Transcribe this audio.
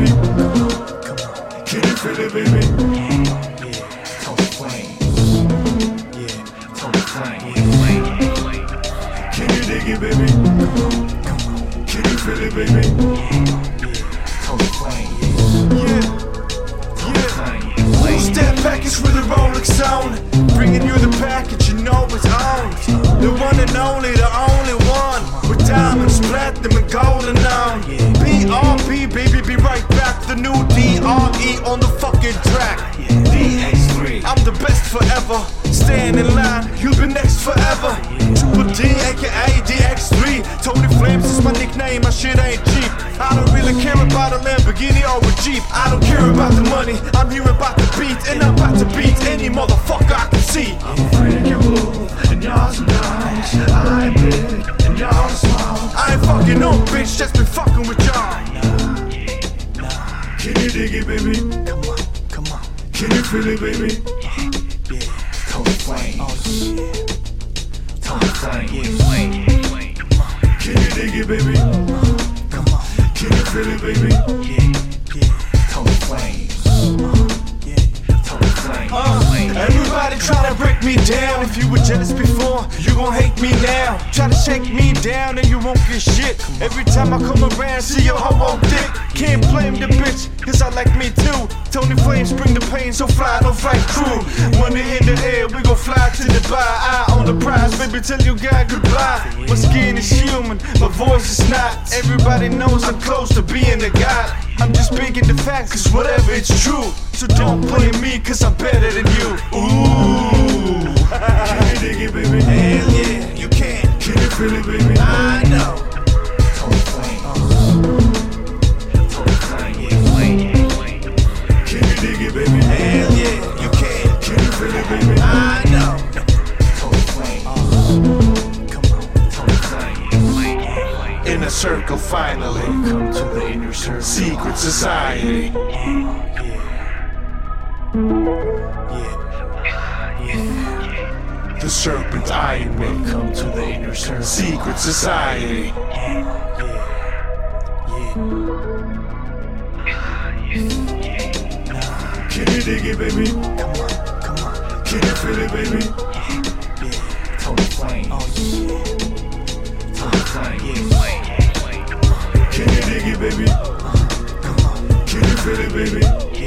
baby? Come on. Can you feel it, baby? Yeah, yeah. Tony Flames. Yeah, Tony Flames. Yeah. Can you dig it, baby? Come on. Can you feel it, baby? Yeah, yeah. Tony Flames. Yeah, yeah. Step back The new DRE on the fucking track. DX3. I'm the best forever. Staying in line, you'll be next forever. Triple D, aka DX3. Tony Flames is my nickname, my shit ain't cheap. I don't really care about a Lamborghini or a Jeep. I don't care about the money, I'm here about the beat. And I'm about to beat any motherfucker I can see. I'm freakable, and y'all dogs. I'm big, and y'all small. I ain't fucking no bitch, just been fucking with y'all. Can you dig it, baby? Come on, come on. Can you feel it, baby? Yeah. Tony Flame. Oh shit. Tony Flame. Can you dig it, baby? Come on. Can you feel it, baby? Yeah, yeah. Down. If you were jealous before, you gon' hate me now. Try to shake me down and you won't get shit. Every time I come around, see your hoe on dick. Can't blame the bitch, cause I like me too. Tony Flames bring the pain, so fly, no flight crew. Money in the air, we gon' fly to the bar. Eye on the prize, baby, tell your guy goodbye. My skin is human, my voice is not. Everybody knows I'm close to being a god. Just speaking the facts, cause whatever it's true. So don't blame me, cause I'm better than you. Ooh. Hell yeah, finally. Come to the inner circle. Secret society. Yeah. Yeah. The serpent eyeing me. Come to the inner circle. Secret society. Can you dig it, baby? Come on, come on. Can you feel it, baby? Yeah. Tony Flames. Oh yeah. Tony Flames. Yeah. It, baby? Come on. Can you feel it, baby?